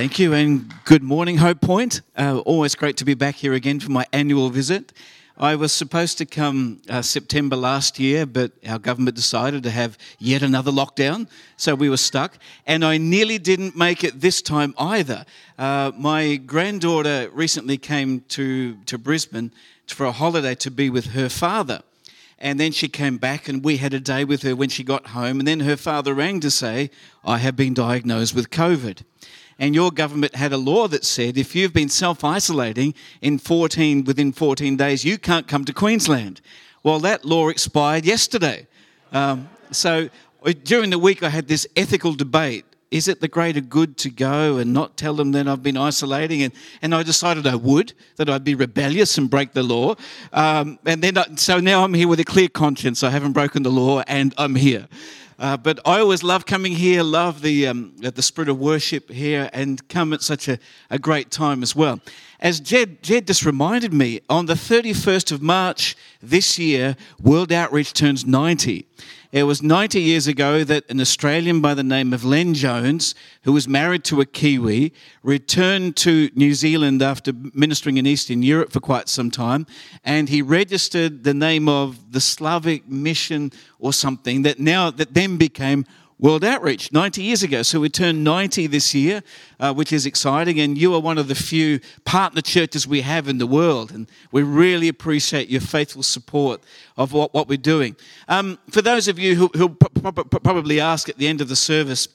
Thank you, and good morning, Hope Point. Uh, always great to be back here again for my annual visit. I was supposed to come uh, September last year, but our government decided to have yet another lockdown, so we were stuck. And I nearly didn't make it this time either. Uh, my granddaughter recently came to, to Brisbane for a holiday to be with her father. And then she came back, and we had a day with her when she got home. And then her father rang to say, I have been diagnosed with COVID and your government had a law that said if you've been self isolating in 14 within 14 days, you can't come to Queensland. Well, that law expired yesterday. Um, so uh, during the week, I had this ethical debate. Is it the greater good to go and not tell them that I've been isolating? And, and I decided I would, that I'd be rebellious and break the law. Um, and then, I, so now I'm here with a clear conscience. I haven't broken the law and I'm here. Uh, but I always love coming here, love the, um, the spirit of worship here, and come at such a, a great time as well. As Jed, Jed just reminded me, on the 31st of March this year, World Outreach turns 90. It was 90 years ago that an Australian by the name of Len Jones, who was married to a Kiwi, returned to New Zealand after ministering in Eastern Europe for quite some time, and he registered the name of the Slavic Mission or something that now that then became World Outreach 90 years ago. So we turned 90 this year, uh, which is exciting. And you are one of the few partner churches we have in the world. And we really appreciate your faithful support of what, what we're doing. Um, for those of you who, who probably ask at the end of the service,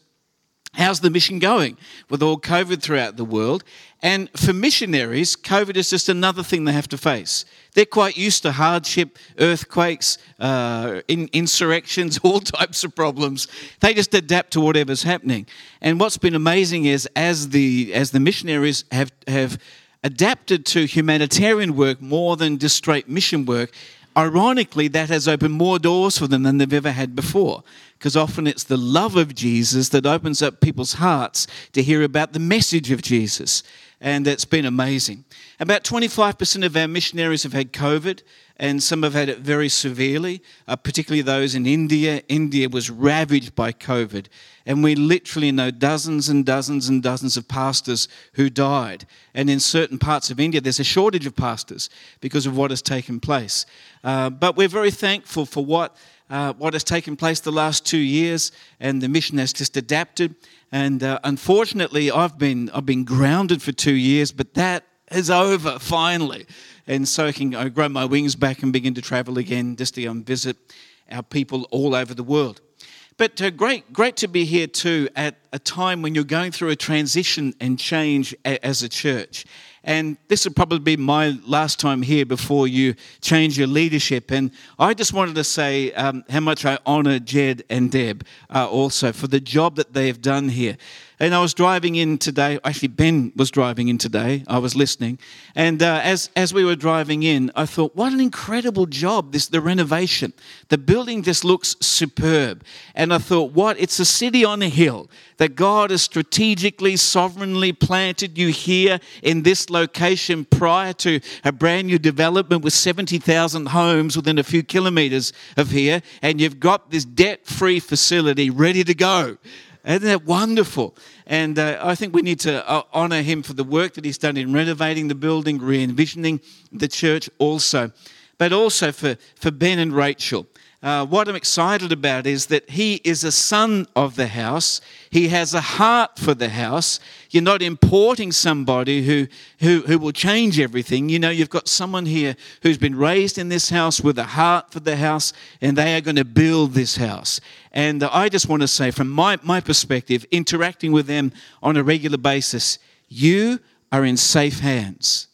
How's the mission going with all COVID throughout the world? And for missionaries, COVID is just another thing they have to face. They're quite used to hardship, earthquakes, uh, in, insurrections, all types of problems. They just adapt to whatever's happening. And what's been amazing is as the as the missionaries have have adapted to humanitarian work more than just straight mission work, ironically, that has opened more doors for them than they've ever had before. Because often it's the love of Jesus that opens up people's hearts to hear about the message of Jesus. And it's been amazing. About 25% of our missionaries have had COVID, and some have had it very severely, uh, particularly those in India. India was ravaged by COVID, and we literally know dozens and dozens and dozens of pastors who died. And in certain parts of India, there's a shortage of pastors because of what has taken place. Uh, but we're very thankful for what, uh, what has taken place the last two years, and the mission has just adapted. And uh, unfortunately, I've been, I've been grounded for two years, but that is over finally. And so I can I grow my wings back and begin to travel again just to and visit our people all over the world. But uh, great, great to be here too at a time when you're going through a transition and change a, as a church. And this will probably be my last time here before you change your leadership. And I just wanted to say um, how much I honor Jed and Deb uh, also for the job that they have done here. And I was driving in today. Actually, Ben was driving in today. I was listening, and uh, as as we were driving in, I thought, what an incredible job! This the renovation. The building just looks superb. And I thought, what? It's a city on a hill that God has strategically, sovereignly planted you here in this location prior to a brand new development with 70,000 homes within a few kilometers of here, and you've got this debt free facility ready to go. Isn't that wonderful? And uh, I think we need to uh, honour him for the work that he's done in renovating the building, re envisioning the church also, but also for, for Ben and Rachel uh, what I'm excited about is that he is a son of the house. He has a heart for the house. You're not importing somebody who, who, who will change everything. You know, you've got someone here who's been raised in this house with a heart for the house, and they are going to build this house. And I just want to say, from my, my perspective, interacting with them on a regular basis, you are in safe hands.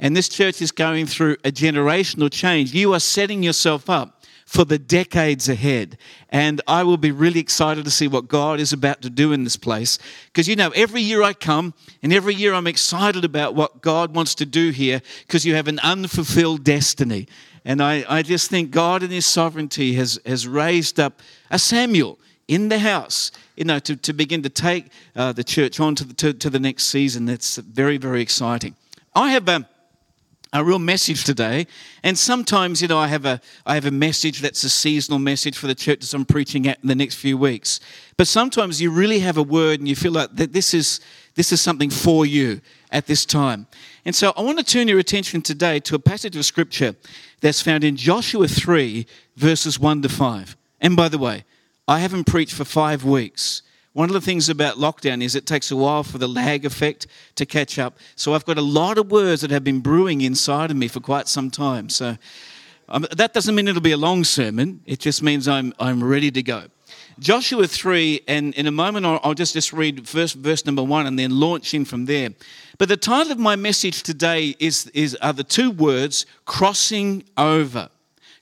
And this church is going through a generational change. You are setting yourself up for the decades ahead. And I will be really excited to see what God is about to do in this place. Because, you know, every year I come and every year I'm excited about what God wants to do here because you have an unfulfilled destiny. And I, I just think God in His sovereignty has, has raised up a Samuel in the house, you know, to, to begin to take uh, the church on to the, to, to the next season. That's very, very exciting. I have. Um, a real message today. And sometimes, you know, I have a I have a message that's a seasonal message for the churches I'm preaching at in the next few weeks. But sometimes you really have a word and you feel like that this is this is something for you at this time. And so I want to turn your attention today to a passage of scripture that's found in Joshua 3, verses 1 to 5. And by the way, I haven't preached for five weeks. One of the things about lockdown is it takes a while for the lag effect to catch up. So I've got a lot of words that have been brewing inside of me for quite some time. So um, that doesn't mean it'll be a long sermon, it just means I'm, I'm ready to go. Joshua 3, and in a moment I'll, I'll just, just read verse, verse number one and then launch in from there. But the title of my message today is, is are the two words crossing over.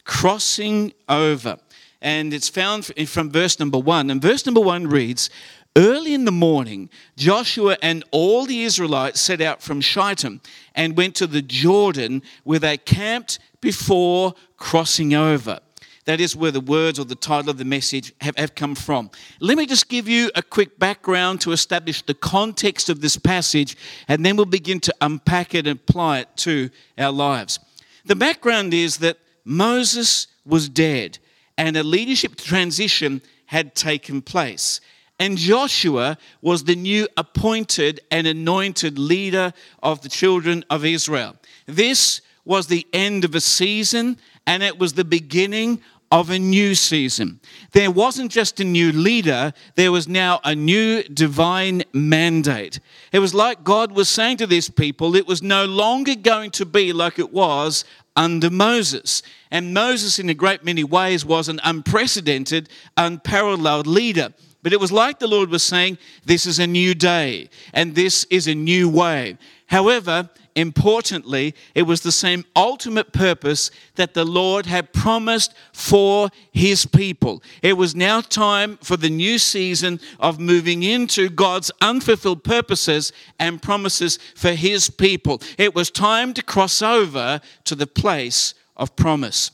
Crossing over. And it's found from verse number one. And verse number one reads Early in the morning, Joshua and all the Israelites set out from Shittim and went to the Jordan where they camped before crossing over. That is where the words or the title of the message have, have come from. Let me just give you a quick background to establish the context of this passage, and then we'll begin to unpack it and apply it to our lives. The background is that Moses was dead, and a leadership transition had taken place. And Joshua was the new appointed and anointed leader of the children of Israel. This was the end of a season and it was the beginning of a new season. There wasn't just a new leader, there was now a new divine mandate. It was like God was saying to these people, it was no longer going to be like it was under Moses. And Moses, in a great many ways, was an unprecedented, unparalleled leader. But it was like the Lord was saying, This is a new day, and this is a new way. However, importantly, it was the same ultimate purpose that the Lord had promised for his people. It was now time for the new season of moving into God's unfulfilled purposes and promises for his people. It was time to cross over to the place of promise.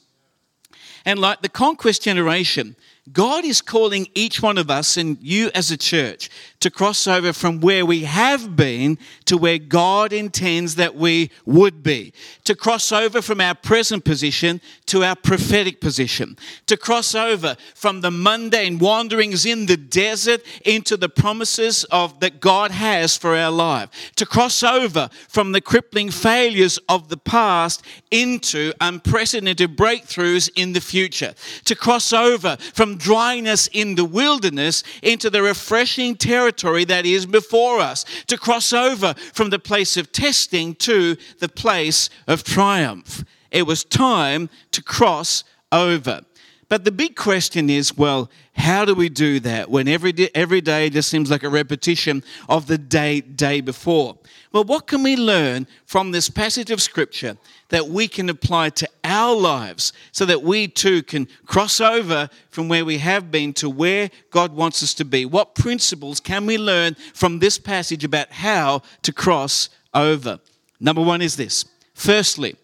And like the conquest generation, God is calling each one of us and you as a church to cross over from where we have been to where God intends that we would be. To cross over from our present position to our prophetic position. To cross over from the mundane wanderings in the desert into the promises of that God has for our life. To cross over from the crippling failures of the past into unprecedented breakthroughs in the future. To cross over from dryness in the wilderness into the refreshing territory that is before us, to cross over from the place of testing to the place of triumph. It was time to cross over. But the big question is well, how do we do that when every day, every day just seems like a repetition of the day, day before? Well, what can we learn from this passage of Scripture that we can apply to our lives so that we too can cross over from where we have been to where God wants us to be? What principles can we learn from this passage about how to cross over? Number one is this. Firstly,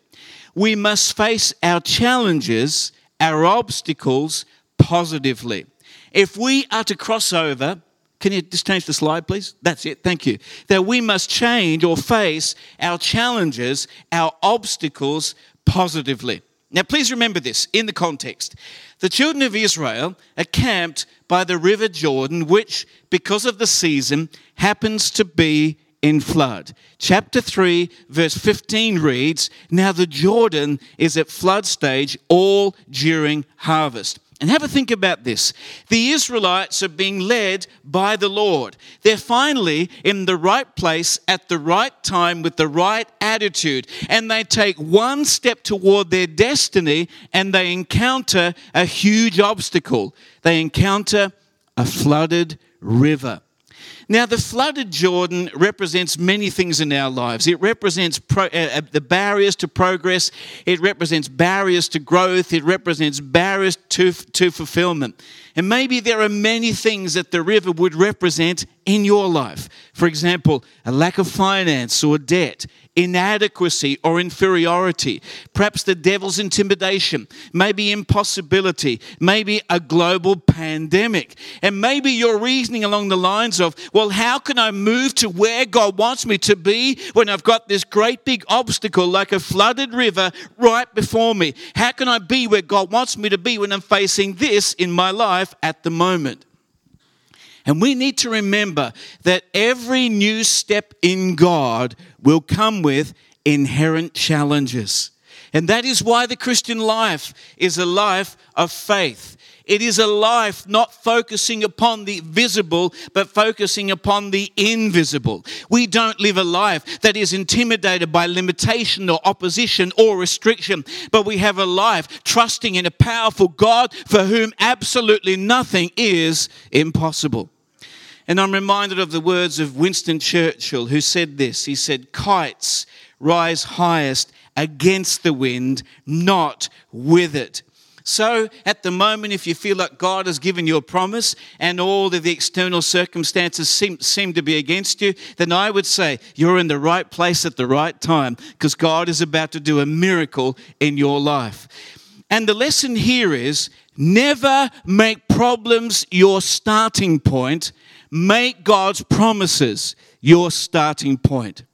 we must face our challenges, our obstacles positively. If we are to cross over, can you just change the slide, please? That's it. Thank you. That we must change or face our challenges, our obstacles positively. Now, please remember this in the context. The children of Israel are camped by the river Jordan, which, because of the season, happens to be in flood. Chapter 3, verse 15 reads Now the Jordan is at flood stage all during harvest. And have a think about this. The Israelites are being led by the Lord. They're finally in the right place at the right time with the right attitude. And they take one step toward their destiny and they encounter a huge obstacle. They encounter a flooded river. Now, the flooded Jordan represents many things in our lives. It represents pro, uh, uh, the barriers to progress, it represents barriers to growth, it represents barriers to, to fulfillment. And maybe there are many things that the river would represent in your life. For example, a lack of finance or debt, inadequacy or inferiority, perhaps the devil's intimidation, maybe impossibility, maybe a global pandemic. And maybe you're reasoning along the lines of, well, how can I move to where God wants me to be when I've got this great big obstacle like a flooded river right before me? How can I be where God wants me to be when I'm facing this in my life at the moment? And we need to remember that every new step in God will come with inherent challenges. And that is why the Christian life is a life of faith. It is a life not focusing upon the visible, but focusing upon the invisible. We don't live a life that is intimidated by limitation or opposition or restriction, but we have a life trusting in a powerful God for whom absolutely nothing is impossible. And I'm reminded of the words of Winston Churchill, who said this. He said, Kites rise highest against the wind, not with it. So, at the moment, if you feel like God has given you a promise and all of the external circumstances seem, seem to be against you, then I would say you're in the right place at the right time because God is about to do a miracle in your life. And the lesson here is never make problems your starting point, make God's promises your starting point.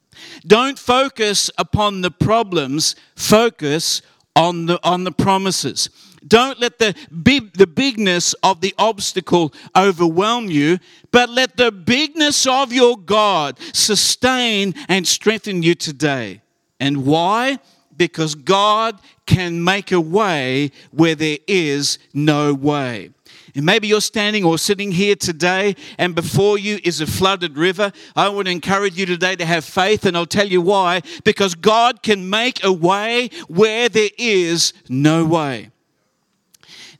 Don't focus upon the problems, focus on the, on the promises. Don't let the, big, the bigness of the obstacle overwhelm you, but let the bigness of your God sustain and strengthen you today. And why? Because God can make a way where there is no way. And maybe you're standing or sitting here today, and before you is a flooded river. I would encourage you today to have faith, and I'll tell you why. Because God can make a way where there is no way.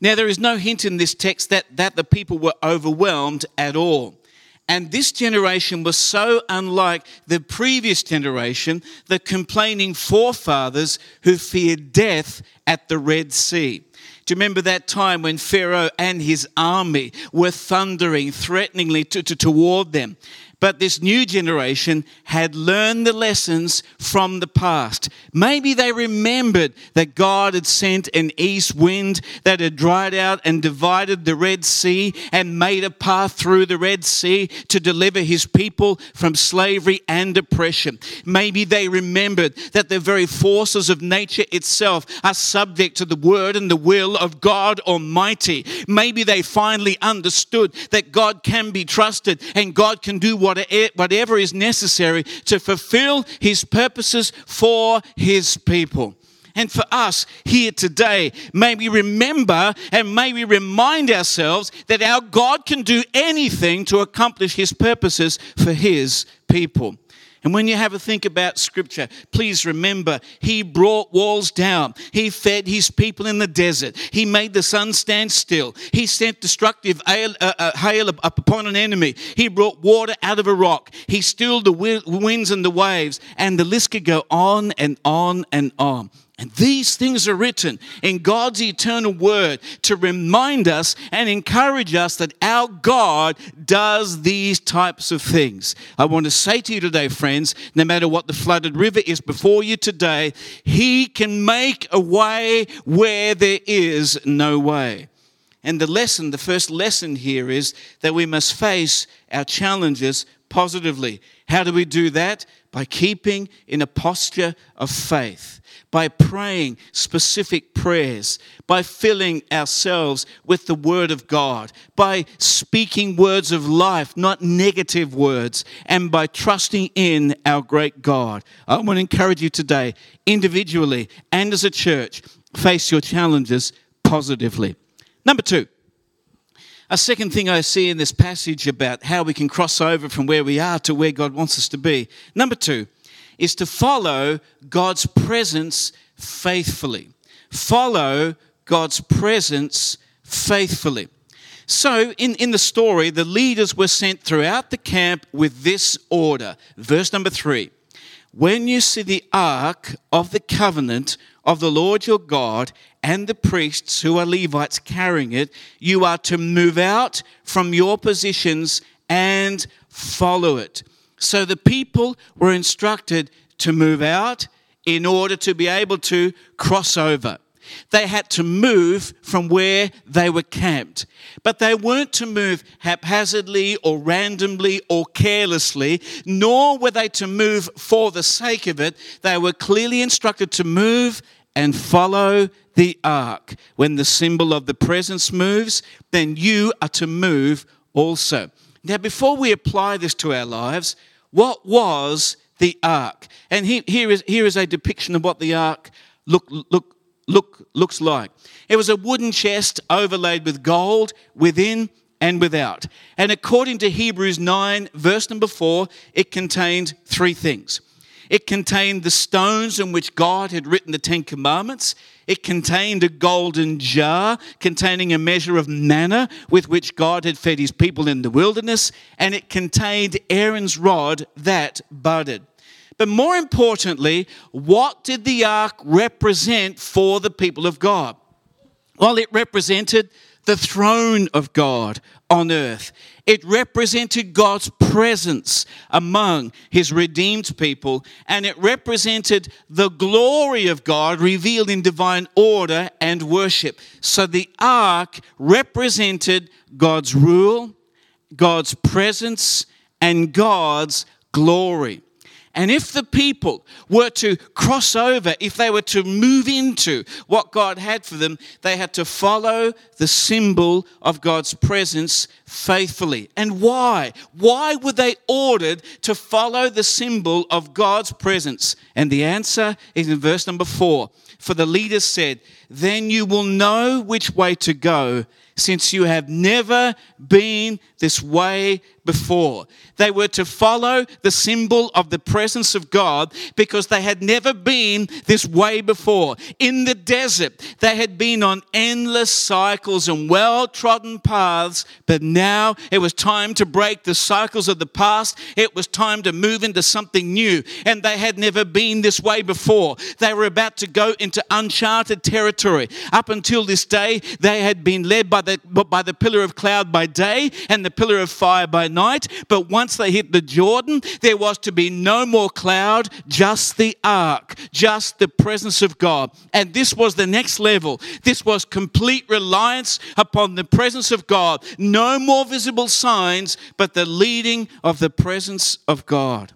Now, there is no hint in this text that, that the people were overwhelmed at all. And this generation was so unlike the previous generation, the complaining forefathers who feared death at the Red Sea. Do you remember that time when Pharaoh and his army were thundering threateningly to, to, toward them? But this new generation had learned the lessons from the past. Maybe they remembered that God had sent an east wind that had dried out and divided the Red Sea and made a path through the Red Sea to deliver his people from slavery and oppression. Maybe they remembered that the very forces of nature itself are subject to the word and the will of God Almighty. Maybe they finally understood that God can be trusted and God can do what whatever is necessary to fulfill his purposes for his people. And for us here today, may we remember and may we remind ourselves that our God can do anything to accomplish his purposes for his people. And when you have a think about scripture, please remember he brought walls down. He fed his people in the desert. He made the sun stand still. He sent destructive hail, uh, uh, up upon an enemy. He brought water out of a rock. He stilled the winds and the waves. And the list could go on and on and on. And these things are written in God's eternal word to remind us and encourage us that our God does these types of things. I want to say to you today, friends, no matter what the flooded river is before you today, He can make a way where there is no way. And the lesson, the first lesson here is that we must face our challenges positively. How do we do that? By keeping in a posture of faith by praying specific prayers, by filling ourselves with the Word of God, by speaking words of life, not negative words, and by trusting in our great God. I want to encourage you today, individually and as a church, face your challenges positively. Number two, a second thing I see in this passage about how we can cross over from where we are to where God wants us to be. Number two, is to follow God's presence faithfully. Follow God's presence faithfully. So, in, in the story, the leaders were sent throughout the camp with this order. Verse number three When you see the ark of the covenant of the Lord your God and the priests who are Levites carrying it, you are to move out from your positions and follow it. So the people were instructed to move out in order to be able to cross over. They had to move from where they were camped. But they weren't to move haphazardly or randomly or carelessly, nor were they to move for the sake of it. They were clearly instructed to move and follow the ark. When the symbol of the presence moves, then you are to move also. Now, before we apply this to our lives, what was the ark? And here, here, is, here is a depiction of what the ark look, look, look, looks like. It was a wooden chest overlaid with gold within and without. And according to Hebrews 9, verse number 4, it contained three things. It contained the stones in which God had written the Ten Commandments. It contained a golden jar containing a measure of manna with which God had fed his people in the wilderness. And it contained Aaron's rod that budded. But more importantly, what did the ark represent for the people of God? Well, it represented the throne of God on earth. It represented God's presence among his redeemed people, and it represented the glory of God revealed in divine order and worship. So the ark represented God's rule, God's presence, and God's glory. And if the people were to cross over, if they were to move into what God had for them, they had to follow the symbol of God's presence faithfully. And why? Why were they ordered to follow the symbol of God's presence? And the answer is in verse number four. For the leader said, Then you will know which way to go since you have never been this way before. They were to follow the symbol of the presence of God because they had never been this way before. In the desert, they had been on endless cycles and well trodden paths, but now it was time to break the cycles of the past. It was time to move into something new, and they had never been this way before. They were about to go into uncharted territory. Up until this day, they had been led by the, by the pillar of cloud by day and the pillar of fire by night, but once they hit the Jordan, there was to be no more cloud, just the ark, just the presence of God. And this was the next level. This was complete reliance upon the presence of God. No more visible signs, but the leading of the presence of God.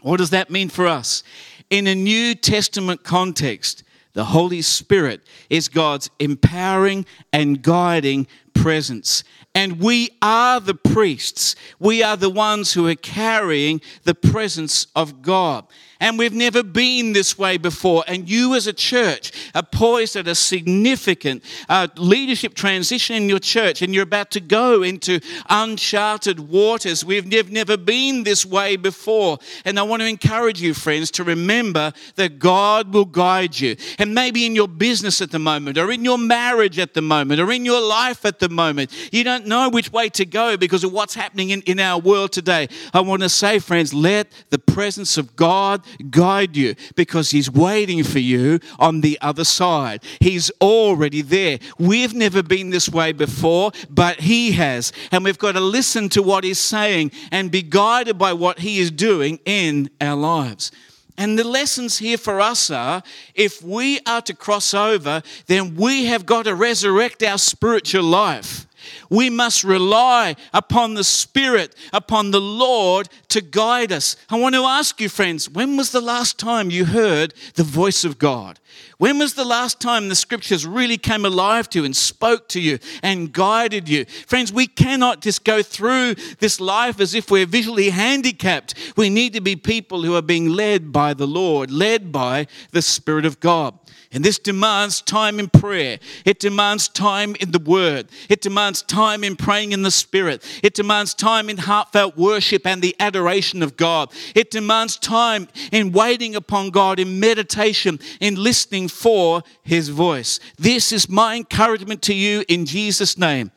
What does that mean for us? In a New Testament context, the Holy Spirit is God's empowering and guiding presence. And we are the priests. We are the ones who are carrying the presence of God and we've never been this way before. And you, as a church, are poised at a significant uh, leadership transition in your church, and you're about to go into uncharted waters. We've never been this way before. And I want to encourage you, friends, to remember that God will guide you. And maybe in your business at the moment, or in your marriage at the moment, or in your life at the moment, you don't know which way to go because of what's happening in, in our world today. I want to say, friends, let the presence of God guide you because He's waiting for you on the other side. He's already there. We've never been this way before, but He has. And we've got to listen to what He's saying and be guided by what He is doing in our lives. And the lessons here for us are if we are to cross over, then we have got to resurrect our spiritual life. We must rely upon the Spirit, upon the Lord to guide us. I want to ask you, friends, when was the last time you heard the voice of God? When was the last time the scriptures really came alive to you and spoke to you and guided you? Friends, we cannot just go through this life as if we're visually handicapped. We need to be people who are being led by the Lord, led by the Spirit of God. And this demands time in prayer. It demands time in the Word. It demands time in praying in the Spirit. It demands time in heartfelt worship and the adoration of God. It demands time in waiting upon God, in meditation, in listening for His voice. This is my encouragement to you in Jesus' name.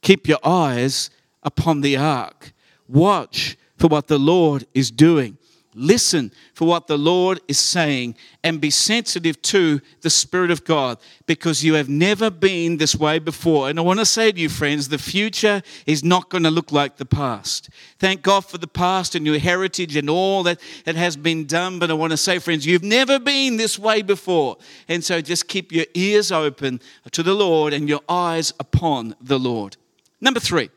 Keep your eyes upon the ark. Watch for what the Lord is doing. Listen for what the Lord is saying and be sensitive to the Spirit of God because you have never been this way before. And I want to say to you, friends, the future is not going to look like the past. Thank God for the past and your heritage and all that, that has been done. But I want to say, friends, you've never been this way before. And so just keep your ears open to the Lord and your eyes upon the Lord. Number three.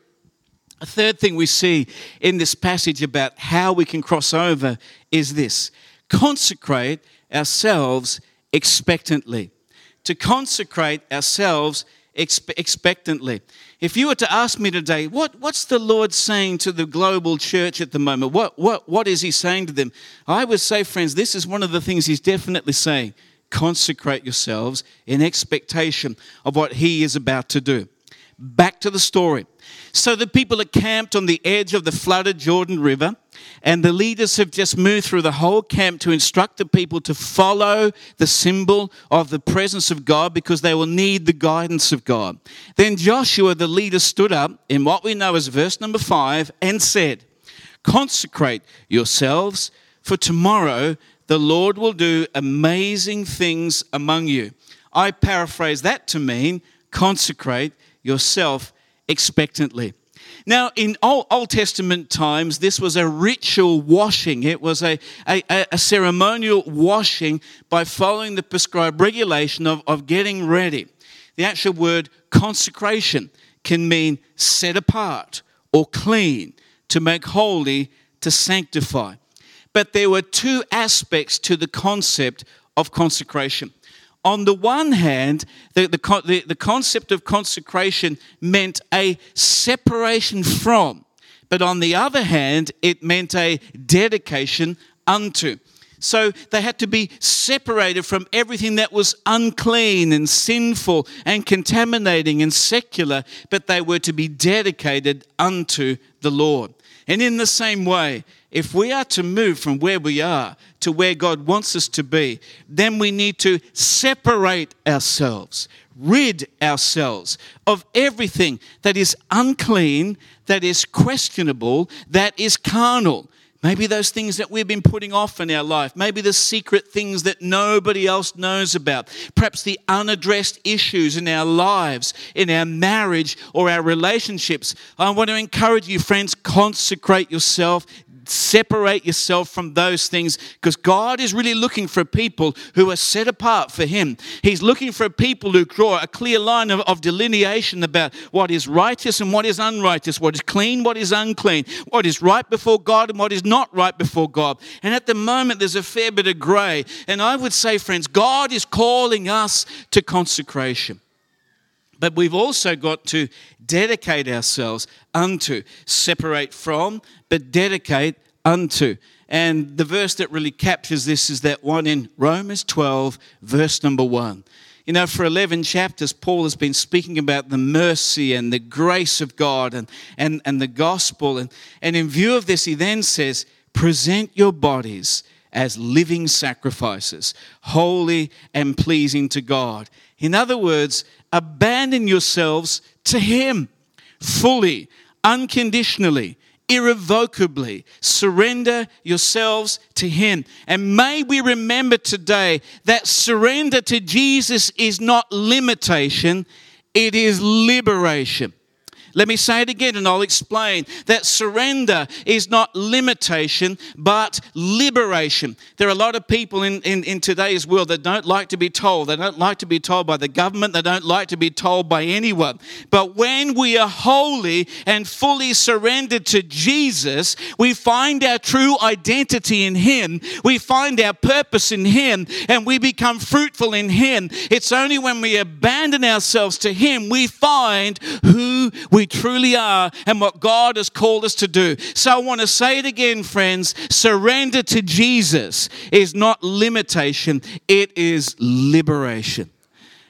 A third thing we see in this passage about how we can cross over is this consecrate ourselves expectantly. To consecrate ourselves expe- expectantly. If you were to ask me today, what, what's the Lord saying to the global church at the moment? What, what, what is He saying to them? I would say, friends, this is one of the things He's definitely saying. Consecrate yourselves in expectation of what He is about to do. Back to the story. So the people are camped on the edge of the flooded Jordan River, and the leaders have just moved through the whole camp to instruct the people to follow the symbol of the presence of God because they will need the guidance of God. Then Joshua, the leader, stood up in what we know as verse number five and said, Consecrate yourselves, for tomorrow the Lord will do amazing things among you. I paraphrase that to mean consecrate yourself expectantly. Now, in Old, Testament times, this was a ritual washing. It was a, a, a, ceremonial washing by following the prescribed regulation of, of getting ready. The actual word consecration can mean set apart or clean, to make holy, to sanctify. But there were two aspects to the concept of consecration on the one hand, the, the, the, concept of consecration meant a separation from, but on the other hand, it meant a dedication unto. So they had to be separated from everything that was unclean and sinful and contaminating and secular, but they were to be dedicated unto the Lord. And in the same way, if we are to move from where we are to where God wants us to be, then we need to separate ourselves, rid ourselves of everything that is unclean, that is questionable, that is carnal. Maybe those things that we've been putting off in our life. Maybe the secret things that nobody else knows about. Perhaps the unaddressed issues in our lives, in our marriage or our relationships. I want to encourage you, friends, consecrate yourself, separate yourself from those things because God is really looking for people who are set apart for Him. He's looking for people who draw a clear line of, of delineation about what is righteous and what is unrighteous, what is clean, what is unclean, what is right before God and what is not right before God. And at the moment, there's a fair bit of gray. And I would say, friends, God is calling us to consecration. But we've also got to dedicate ourselves unto, separate from, but dedicate unto. And the verse that really captures this is that one in Romans 12, verse number 1. You know, for 11 chapters, Paul has been speaking about the mercy and the grace of God and, and, and the gospel. And, and in view of this, he then says, Present your bodies as living sacrifices, holy and pleasing to God. In other words, abandon yourselves to Him fully, unconditionally, irrevocably. Surrender yourselves to Him. And may we remember today that surrender to Jesus is not limitation, it is liberation. Let me say it again and I'll explain that surrender is not limitation but liberation. There are a lot of people in, in, in, today's world that don't like to be told. They don't like to be told by the government. They don't like to be told by anyone. But when we are holy and fully surrendered to Jesus, we find our true identity in Him. We find our purpose in Him and we become fruitful in Him. It's only when we abandon ourselves to Him we find who we truly are and what God has called us to do. So I want to say it again, friends surrender to Jesus is not limitation, it is liberation.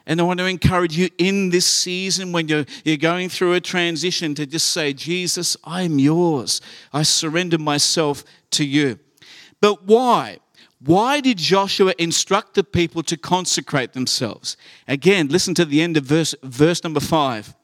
And I want to encourage you in this season when you're, you're going through a transition to just say, Jesus, I'm yours. I surrender myself to you. But why? Why did Joshua instruct the people to consecrate themselves? Again, listen to the end of verse, verse number five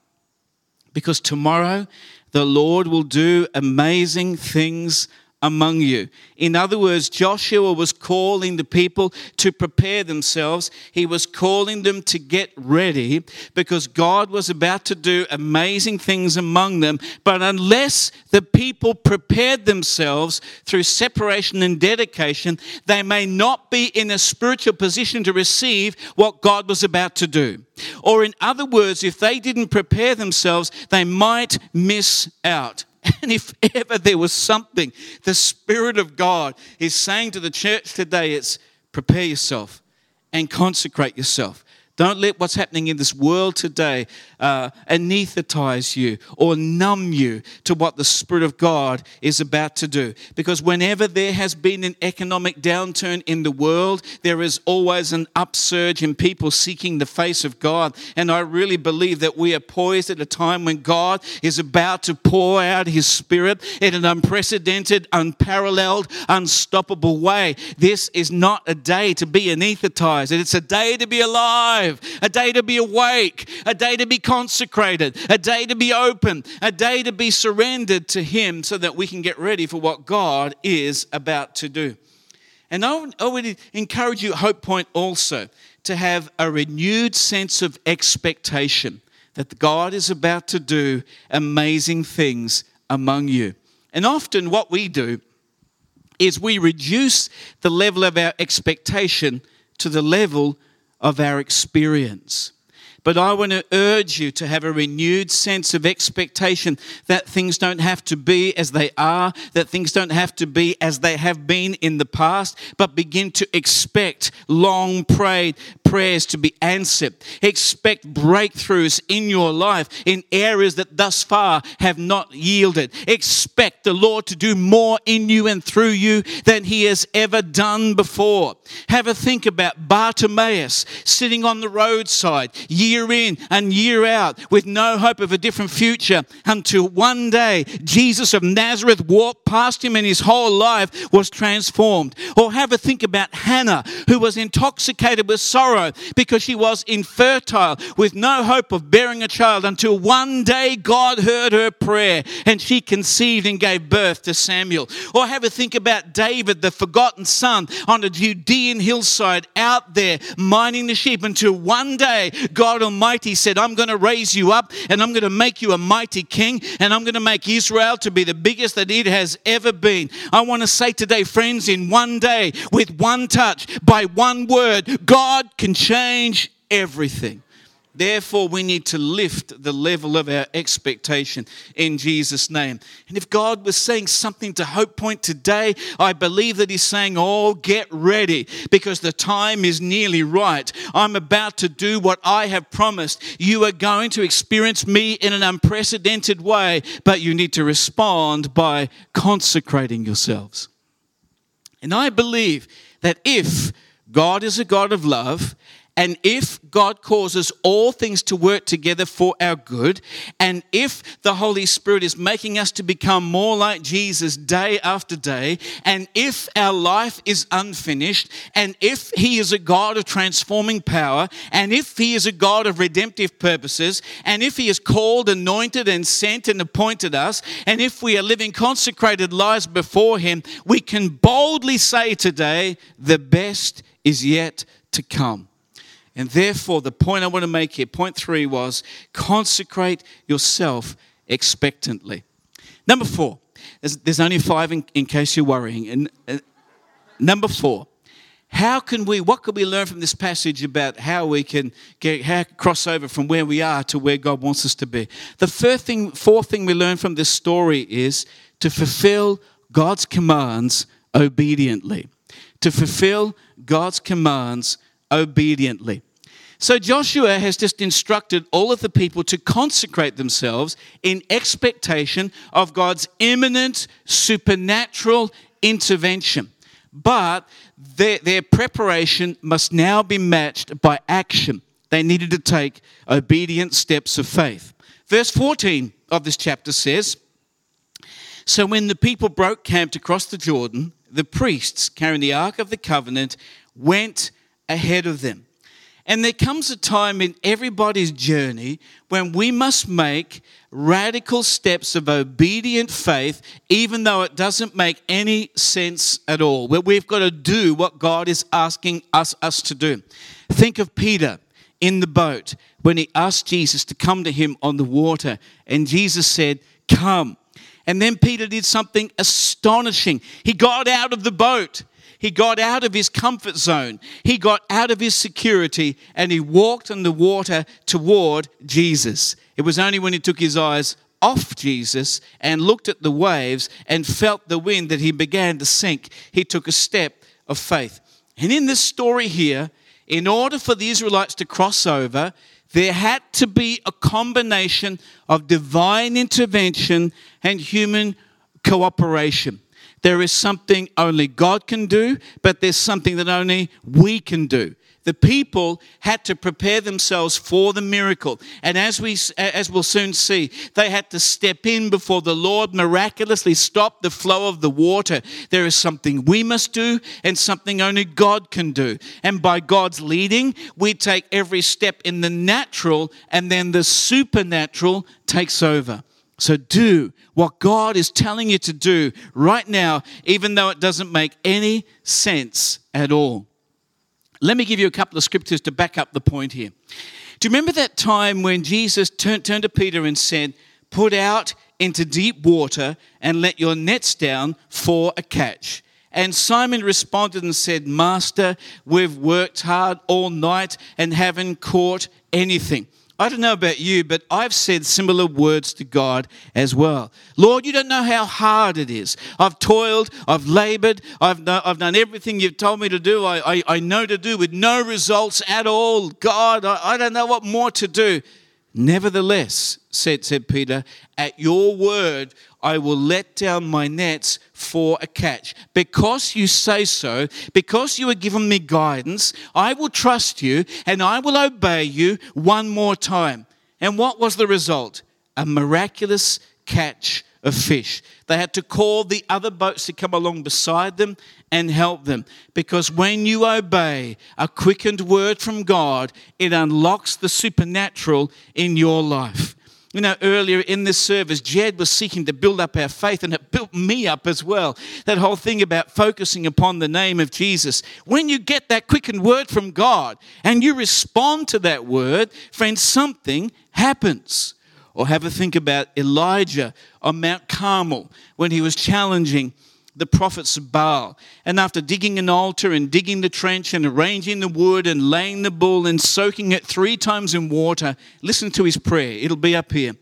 because tomorrow the Lord will do amazing things among you. In other words, Joshua was calling the people to prepare themselves. He was calling them to get ready because God was about to do amazing things among them. But unless the people prepared themselves through separation and dedication, they may not be in a spiritual position to receive what God was about to do. Or, in other words, if they didn't prepare themselves, they might miss out. And if ever there was something the Spirit of God is saying to the church today, it's prepare yourself and consecrate yourself. Don't let what's happening in this world today uh, anesthetize you or numb you to what the Spirit of God is about to do. Because whenever there has been an economic downturn in the world, there is always an upsurge in people seeking the face of God. And I really believe that we are poised at a time when God is about to pour out His Spirit in an unprecedented, unparalleled, unstoppable way. This is not a day to be anesthetized, it's a day to be alive alive, a day to be awake, a day to be consecrated, a day to be open, a day to be surrendered to Him so that we can get ready for what God is about to do. And I would, I would encourage you, Hope Point, also to have a renewed sense of expectation that God is about to do amazing things among you. And often, what we do is we reduce the level of our expectation to the level of our experience. But I want to urge you to have a renewed sense of expectation that things don't have to be as they are, that things don't have to be as they have been in the past, but begin to expect long prayed prayers to be answered. Expect breakthroughs in your life in areas that thus far have not yielded. Expect the Lord to do more in you and through you than he has ever done before. Have a think about Bartimaeus sitting on the roadside year in and year out with no hope of a different future until one day Jesus of Nazareth walked past him and his whole life was transformed. Or have a think about Hannah, who was intoxicated with sorrow because she was infertile with no hope of bearing a child until one day God heard her prayer and she conceived and gave birth to Samuel. Or have a think about David, the forgotten son on a Judean hillside out there minding the sheep until one day God Almighty said, I'm going to raise you up and I'm going to make you a mighty king and I'm going to make Israel to be the biggest that it has ever been. I want to say today, friends, in one day, with one touch, by one word, God can change everything. Therefore, we need to lift the level of our expectation in Jesus' name. And if God was saying something to Hope Point today, I believe that He's saying, Oh, get ready because the time is nearly right. I'm about to do what I have promised. You are going to experience me in an unprecedented way, but you need to respond by consecrating yourselves. And I believe that if God is a God of love and if God causes all things to work together for our good, and if the Holy Spirit is making us to become more like Jesus day after day, and if our life is unfinished, and if He is a God of transforming power, and if He is a God of redemptive purposes, and if He has called, anointed, and sent and appointed us, and if we are living consecrated lives before Him, we can boldly say today, the best is yet to come. And therefore, the point I want to make here, point three, was consecrate yourself expectantly. Number four, there's, there's only five in, in, case you're worrying. And uh, number four, how can we, what can we learn from this passage about how we can get, how cross over from where we are to where God wants us to be? The first thing, fourth thing we learn from this story is to fulfill God's commands obediently. To fulfill God's commands obediently. So Joshua has just instructed all of the people to consecrate themselves in expectation of God's imminent supernatural intervention. But their, their preparation must now be matched by action. They needed to take obedient steps of faith. Verse 14 of this chapter says So when the people broke camp to cross the Jordan, the priests carrying the Ark of the Covenant went ahead of them. And there comes a time in everybody's journey when we must make radical steps of obedient faith, even though it doesn't make any sense at all. Where we've got to do what God is asking us, us to do. Think of Peter in the boat when he asked Jesus to come to him on the water, and Jesus said, Come. And then Peter did something astonishing. He got out of the boat he got out of his comfort zone, he got out of his security, and he walked on the water toward Jesus. It was only when he took his eyes off Jesus and looked at the waves and felt the wind that he began to sink. He took a step of faith. And in this story here, in order for the Israelites to cross over, there had to be a combination of divine intervention and human cooperation. There is something only God can do, but there's something that only we can do the people had to prepare themselves for the miracle. And as, we, as we'll soon see, they had to step in before the Lord miraculously stopped the flow of the water. There is something we must do and something only God can do. And by God's leading, we take every step in the natural, and then the supernatural takes over. So do what God is telling you to do right now, even though it doesn't make any sense at all. Let me give you a couple of scriptures to back up the point here. Do you remember that time when Jesus turned, turned to Peter and said, Put out into deep water and let your nets down for a catch? And Simon responded and said, Master, we've worked hard all night and haven't caught anything. I don't know about you, but I've said similar words to God as well. Lord, you don't know how hard it is. I've toiled, I've labored, I've, I've done everything you've told me to do, I, I, I know to do with no results at all. God, I, I don't know what more to do. Nevertheless, said, said Peter, at your word I will let down my nets for a catch. Because you say so, because you have given me guidance, I will trust you and I will obey you one more time. And what was the result? A miraculous catch of fish. They had to call the other boats to come along beside them and help them. Because when you obey a quickened word from God, it unlocks the supernatural in your life. You know, earlier in this service, Jed was seeking to build up our faith, and it built me up as well. That whole thing about focusing upon the name of Jesus. When you get that quickened word from God and you respond to that word, friends, something happens. Or have a think about Elijah on Mount Carmel when he was challenging the prophets of Baal. And after digging an altar and digging the trench and arranging the wood and laying the bull and soaking it three times in water, listen to his prayer. It'll be up here.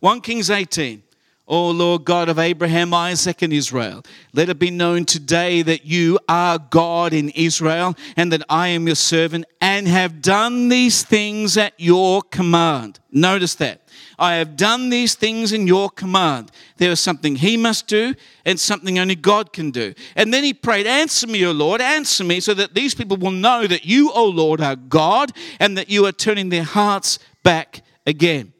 1 Kings 18. O Lord God of Abraham, Isaac, and Israel, let it be known today that you are God in Israel and that I am your servant and have done these things at your command. Notice that. I have done these things in your command. There is something he must do and something only God can do. And then he prayed, Answer me, O Lord, answer me, so that these people will know that you, O Lord, are God and that you are turning their hearts back again.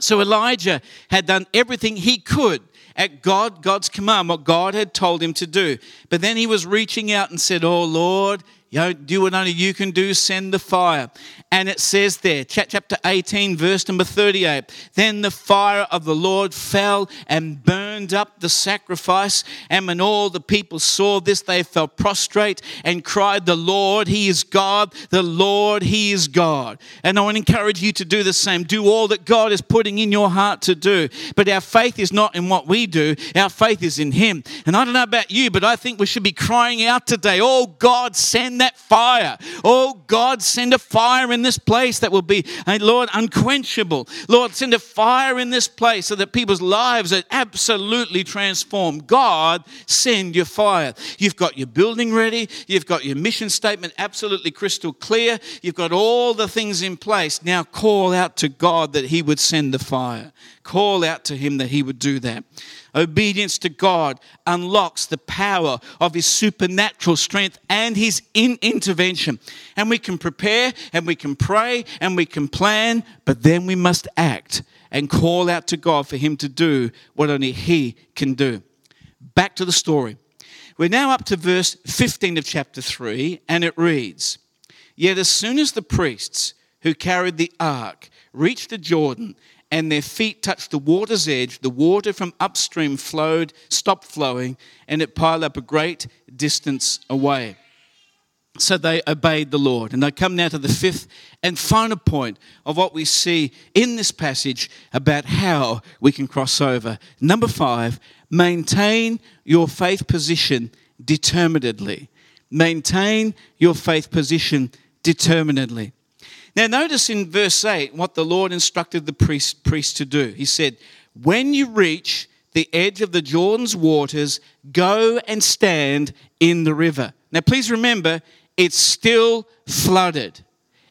So Elijah had done everything he could at God, God's command, what God had told him to do. But then he was reaching out and said, Oh Lord, you know, do what only you can do, send the fire. And it says there, chapter 18, verse number 38 Then the fire of the Lord fell and burned up the sacrifice. And when all the people saw this, they fell prostrate and cried, The Lord, He is God. The Lord, He is God. And I want to encourage you to do the same. Do all that God is putting in your heart to do. But our faith is not in what we do, our faith is in Him. And I don't know about you, but I think we should be crying out today, Oh God, send that fire. Oh God, send a fire in this place that will be, uh, Lord, unquenchable. Lord, send a fire in this place so that people's lives are absolutely transformed. God, send your fire. You've got your building ready, you've got your mission statement absolutely crystal clear, you've got all the things in place. Now call out to God that He would send the fire. Call out to Him that He would do that. Obedience to God unlocks the power of His supernatural strength and His in intervention. And we can prepare and we can pray and we can plan, but then we must act and call out to God for Him to do what only He can do. Back to the story. We're now up to verse 15 of chapter 3, and it reads Yet as soon as the priests who carried the ark reached the Jordan, and their feet touched the water's edge, the water from upstream flowed, stopped flowing, and it piled up a great distance away. So they obeyed the Lord. And I come now to the fifth and final point of what we see in this passage about how we can cross over. Number five, maintain your faith position determinedly. Maintain your faith position determinedly. Now, notice in verse 8 what the Lord instructed the priest, priest to do. He said, When you reach the edge of the Jordan's waters, go and stand in the river. Now, please remember, it's still flooded.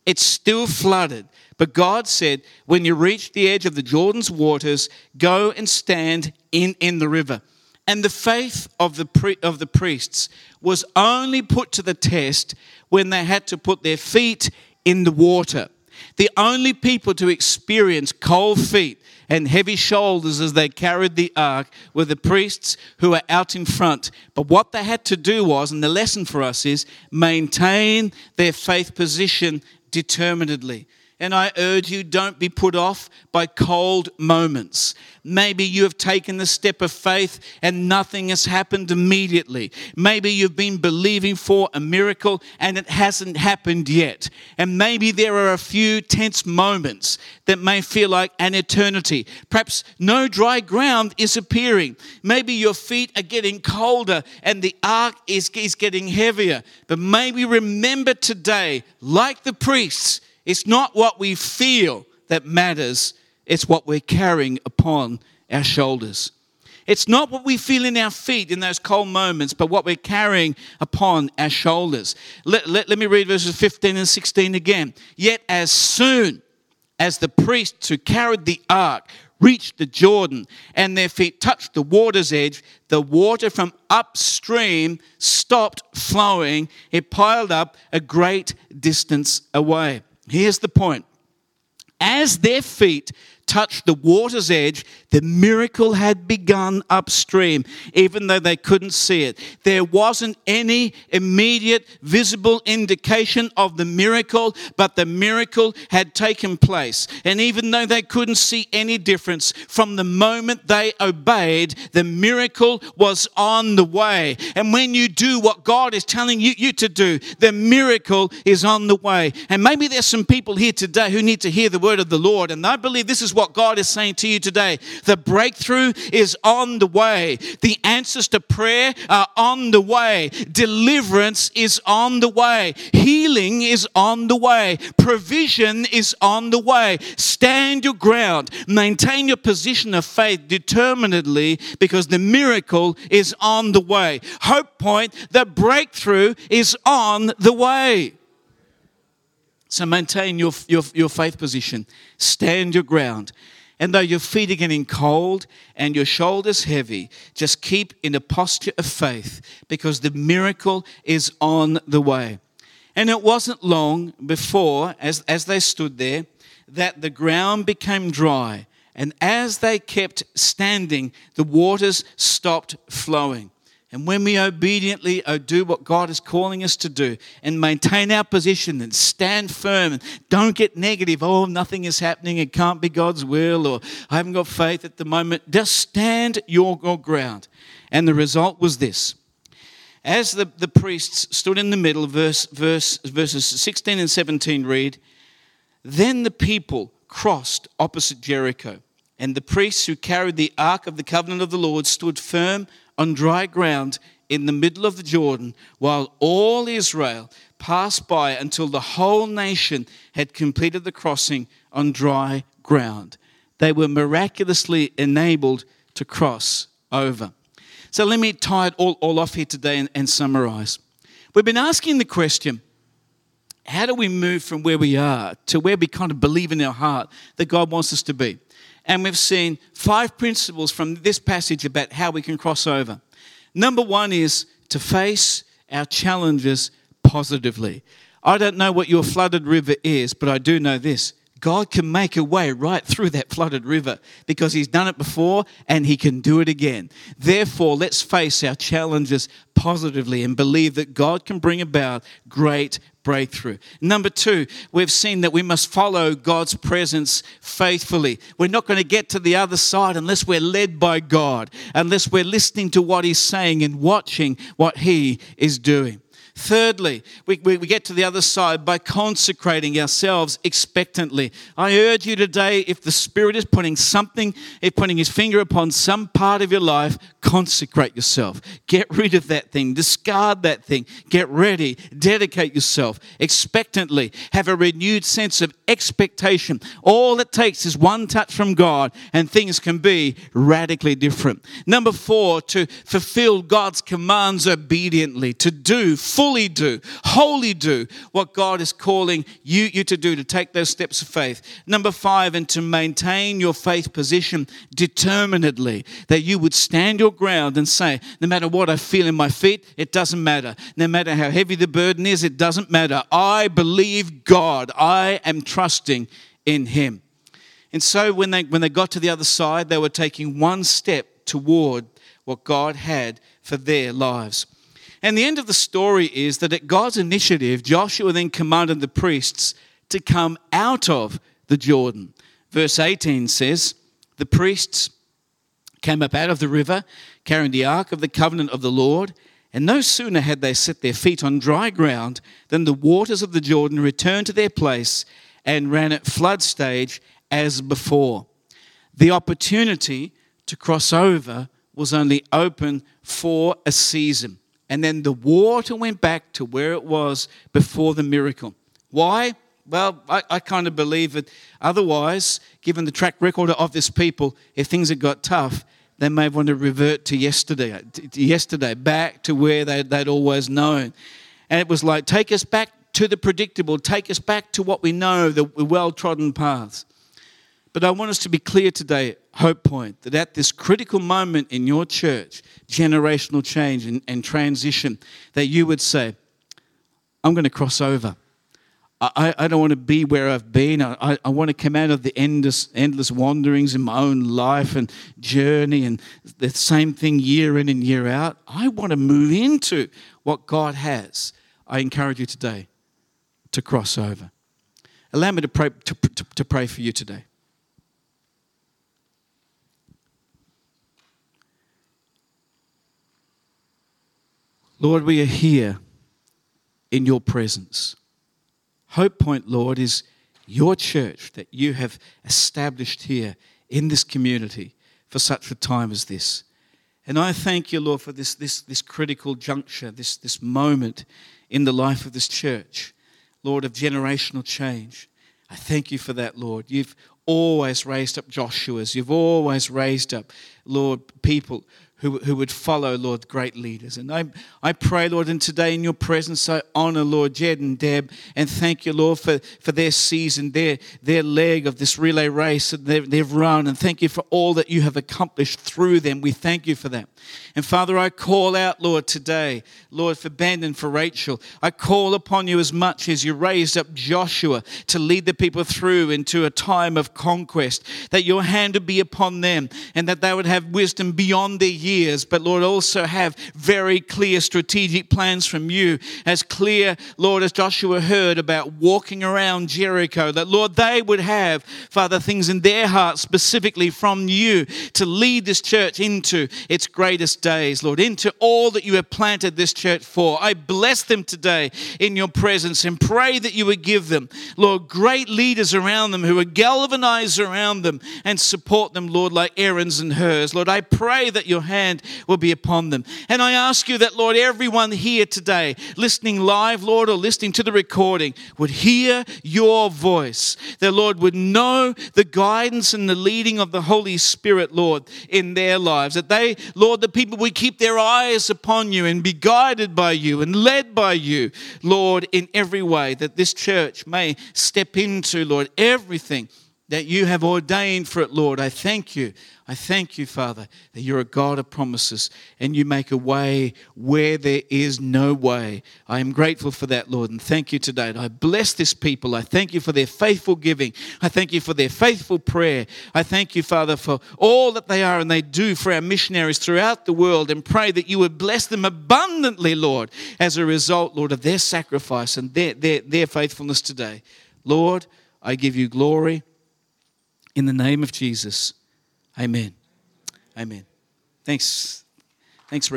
It's still flooded. But God said, when you reach the edge of the Jordan's waters, go and stand in, in the river. And the faith of the, of the priests was only put to the test when they had to put their feet in the water. The only people to experience cold feet and heavy shoulders as they carried the ark were the priests who were out in front. But what they had to do was, and the lesson for us is, maintain their faith position determinedly. And I urge you, don't be put off by cold moments. Maybe you have taken the step of faith and nothing has happened immediately. Maybe you've been believing for a miracle and it hasn't happened yet. And maybe there are a few tense moments that may feel like an eternity. Perhaps no dry ground is appearing. Maybe your feet are getting colder and the ark is, is getting heavier. But maybe remember today, like the priests, it's not what we feel that matters, it's what we're carrying upon our shoulders. It's not what we feel in our feet in those cold moments, but what we're carrying upon our shoulders. Let, let, let me read verses 15 and 16 again. Yet, as soon as the priests who carried the ark reached the Jordan and their feet touched the water's edge, the water from upstream stopped flowing. It piled up a great distance away. Here's the point. As their feet touched the water's edge, the miracle had begun upstream, even though they couldn't see it. There wasn't any immediate visible indication of the miracle, but the miracle had taken place. And even though they couldn't see any difference, from the moment they obeyed, the miracle was on the way. And when you do what God is telling you, you to do, the miracle is on the way. And maybe there's some people here today who need to hear the word of the Lord. And I believe this is what God is saying to you today. The breakthrough is on the way. The answers to prayer are on the way. Deliverance is on the way. Healing is on the way. Provision is on the way. Stand your ground. Maintain your position of faith determinedly because the miracle is on the way. Hope Point, the breakthrough is on the way. So maintain your, your, your faith position. Stand your ground. And though your feet are getting cold and your shoulders heavy, just keep in a posture of faith because the miracle is on the way. And it wasn't long before, as, as they stood there, that the ground became dry. And as they kept standing, the waters stopped flowing. And when we obediently uh, do what God is calling us to do and maintain our position and stand firm and don't get negative, oh, nothing is happening, it can't be God's will, or I haven't got faith at the moment, just stand your, your ground. And the result was this. As the, the priests stood in the middle, verse, verse, verses 16 and 17 read, Then the people crossed opposite Jericho, and the priests who carried the ark of the covenant of the Lord stood firm on dry ground in the middle of the Jordan while all Israel passed by until the whole nation had completed the crossing on dry ground. They were miraculously enabled to cross over. So let me tie it all, all off here today and, and summarize. We've been asking the question how do we move from where we are to where we kind of believe in our heart that God wants us to be? And we've seen five principles from this passage about how we can cross over. Number one is to face our challenges positively. I don't know what your flooded river is, but I do know this God can make a way right through that flooded river because He's done it before and He can do it again. Therefore, let's face our challenges positively and believe that God can bring about great breakthrough. Number two, we've seen that we must follow God's presence faithfully. We're not going to get to the other side unless we're led by God, unless we're listening to what He's saying and watching what He is doing. Thirdly, we, we, we, get to the other side by consecrating ourselves expectantly. I urge you today, if the Spirit is putting something, if putting His finger upon some part of your life, consecrate yourself. Get rid of that thing, discard that thing, get ready, dedicate yourself expectantly. Have a renewed sense of expectation. All it takes is one touch from God, and things can be radically different. Number four, to fulfill God's commands obediently, to do full fully do, wholly do what God is calling you, you to do, to take those steps of faith. Number five, and to maintain your faith position determinedly, that you would stand your ground and say, no matter what I feel in my feet, it doesn't matter. No matter how heavy the burden is, it doesn't matter. I believe God. I am trusting in Him. And so when they, when they got to the other side, they were taking one step toward what God had for their lives. And the end of the story is that at God's initiative, Joshua then commanded the priests to come out of the Jordan. Verse 18 says, The priests came up out of the river, carrying the ark of the covenant of the Lord. And no sooner had they set their feet on dry ground than the waters of the Jordan returned to their place and ran at flood stage as before. The opportunity to cross over was only open for a season. And then the water went back to where it was before the miracle. Why? Well, I, I kind of believe that otherwise, given the track record of this people, if things had got tough, they may want to revert to yesterday, to yesterday, back to where they, they'd always known. And it was like, take us back to the predictable, take us back to what we know, the well trodden paths. But I want us to be clear today, Hope Point, that at this critical moment in your church, generational change and, and transition, that you would say, I'm going to cross over. I, I don't want to be where I've been. I, I want to come out of the endless, endless wanderings in my own life and journey and the same thing year in and year out. I want to move into what God has. I encourage you today to cross over. Allow me to pray, to, to, to pray for you today. Lord, we are here in your presence. Hope Point, Lord, is your church that you have established here in this community for such a time as this. And I thank you, Lord, for this, this, this critical juncture, this, this moment in the life of this church, Lord, of generational change. I thank you for that, Lord. You've always raised up Joshua's. You've always raised up, Lord, people who, who would follow, Lord, great leaders. And I, I pray, Lord, and today in your presence, I honor, Lord, Jed and Deb, and thank you, Lord, for, for their season, their, their leg of this relay race that they've, they've run. And thank you for all that you have accomplished through them. We thank you for that. And Father, I call out, Lord, today, Lord, for Ben and for Rachel. I call upon you as much as you raised up Joshua to lead the people through into a time of conquest, that your hand would be upon them and that they would have wisdom beyond their years years, but Lord, also have very clear strategic plans from you. As clear, Lord, as Joshua heard about walking around Jericho, that Lord, they would have, Father, things in their hearts specifically from you to lead this church into its greatest days, Lord, into all that you have planted this church for. I bless them today in your presence and pray that you would give them, Lord, great leaders around them who would galvanize around them and support them, Lord, like Aaron's and Hurs. Lord, I pray that your hand hand will be upon them. And I ask you that, Lord, everyone here today, listening live, Lord, or listening to the recording, would hear your voice. That, Lord, would know the guidance and the leading of the Holy Spirit, Lord, in their lives. That they, Lord, the people would keep their eyes upon you and be guided by you and led by you, Lord, in every way. That this church may step into, Lord, everything that you have ordained for it, Lord. I thank you. I thank you, Father, that you're a God of promises and you make a way where there is no way. I am grateful for that, Lord, and thank you today. And I bless this people. I thank you for their faithful giving. I thank you for their faithful prayer. I thank you, Father, for all that they are and they do for our missionaries throughout the world and pray that you would bless them abundantly, Lord, as a result, Lord, of their sacrifice and their, their, their faithfulness today. Lord, I give you glory in the name of Jesus. Amen. Amen. Thanks. Thanks,